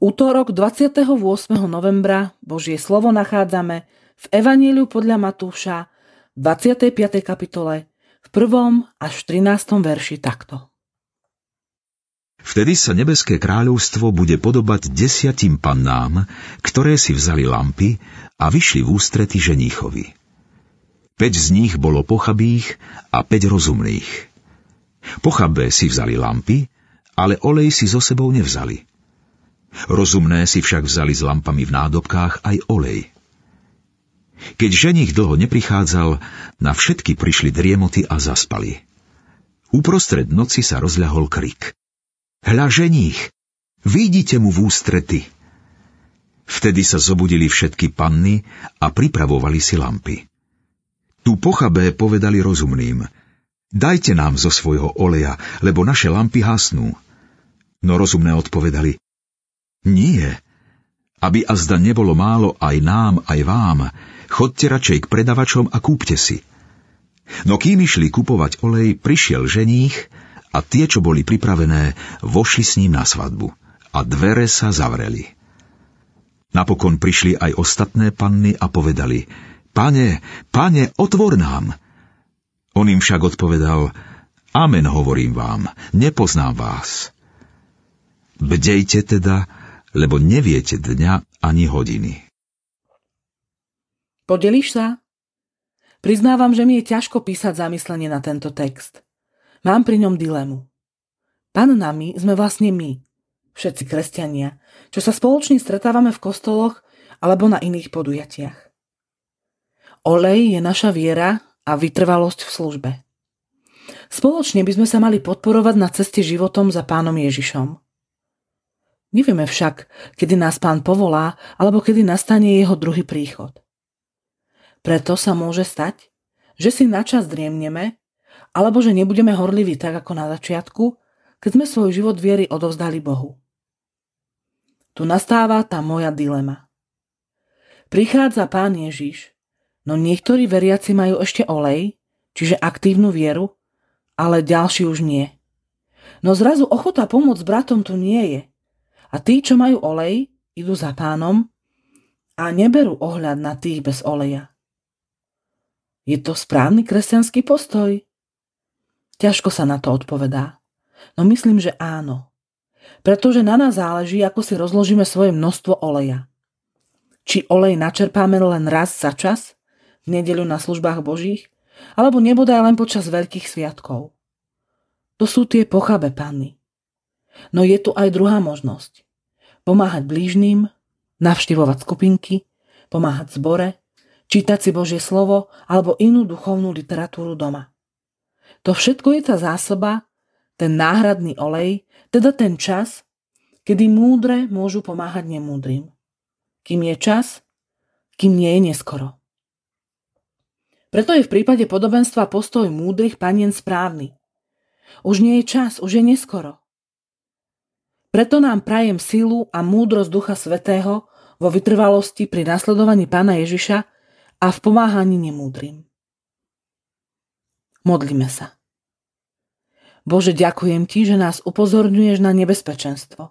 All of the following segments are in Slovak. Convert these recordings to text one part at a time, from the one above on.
útorok 28. novembra Božie slovo nachádzame v Evaníliu podľa Matúša v 25. kapitole v 1. až 13. verši takto. Vtedy sa nebeské kráľovstvo bude podobať desiatim pannám, ktoré si vzali lampy a vyšli v ústrety ženíchovi. Peť z nich bolo pochabých a päť rozumných. Pochabé si vzali lampy, ale olej si so sebou nevzali. Rozumné si však vzali s lampami v nádobkách aj olej. Keď ženich dlho neprichádzal, na všetky prišli driemoty a zaspali. Uprostred noci sa rozľahol krik. Hľa ženích, vidíte mu v ústrety. Vtedy sa zobudili všetky panny a pripravovali si lampy. Tu pochabé povedali rozumným, dajte nám zo svojho oleja, lebo naše lampy hasnú. No rozumné odpovedali, nie, aby azda nebolo málo aj nám, aj vám, chodte radšej k predavačom a kúpte si. No kým išli kupovať olej, prišiel ženích a tie, čo boli pripravené, vošli s ním na svadbu a dvere sa zavreli. Napokon prišli aj ostatné panny a povedali, Pane, pane, otvor nám. On im však odpovedal, Amen hovorím vám, nepoznám vás. Bdejte teda, lebo neviete dňa ani hodiny. Podelíš sa? Priznávam, že mi je ťažko písať zamyslenie na tento text. Mám pri ňom dilemu. Pannami sme vlastne my, všetci kresťania, čo sa spoločne stretávame v kostoloch alebo na iných podujatiach. Olej je naša viera a vytrvalosť v službe. Spoločne by sme sa mali podporovať na ceste životom za pánom Ježišom. Nevieme však, kedy nás pán povolá, alebo kedy nastane jeho druhý príchod. Preto sa môže stať, že si načas driemneme, alebo že nebudeme horliví tak ako na začiatku, keď sme svoj život viery odovzdali Bohu. Tu nastáva tá moja dilema. Prichádza pán Ježiš, no niektorí veriaci majú ešte olej, čiže aktívnu vieru, ale ďalší už nie. No zrazu ochota pomôcť bratom tu nie je. A tí, čo majú olej, idú za pánom a neberú ohľad na tých bez oleja. Je to správny kresťanský postoj? Ťažko sa na to odpovedá. No myslím, že áno. Pretože na nás záleží, ako si rozložíme svoje množstvo oleja. Či olej načerpáme len raz za čas, v nedeľu na službách božích, alebo nebodaj len počas veľkých sviatkov. To sú tie pochabé panny. No je tu aj druhá možnosť. Pomáhať blížnym, navštevovať skupinky, pomáhať zbore, čítať si Božie slovo alebo inú duchovnú literatúru doma. To všetko je tá zásoba, ten náhradný olej, teda ten čas, kedy múdre môžu pomáhať nemúdrym. Kým je čas, kým nie je neskoro. Preto je v prípade podobenstva postoj múdrych panien správny. Už nie je čas, už je neskoro. Preto nám prajem silu a múdrosť Ducha Svetého vo vytrvalosti pri nasledovaní Pána Ježiša a v pomáhaní nemúdrym. Modlíme sa. Bože, ďakujem Ti, že nás upozorňuješ na nebezpečenstvo.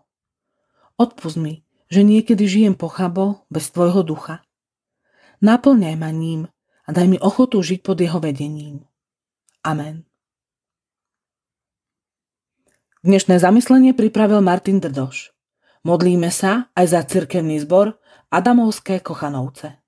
Odpust mi, že niekedy žijem pochabo bez Tvojho ducha. Naplňaj ma ním a daj mi ochotu žiť pod jeho vedením. Amen. Dnešné zamyslenie pripravil Martin Drdoš. Modlíme sa aj za cirkevný zbor Adamovské Kochanovce.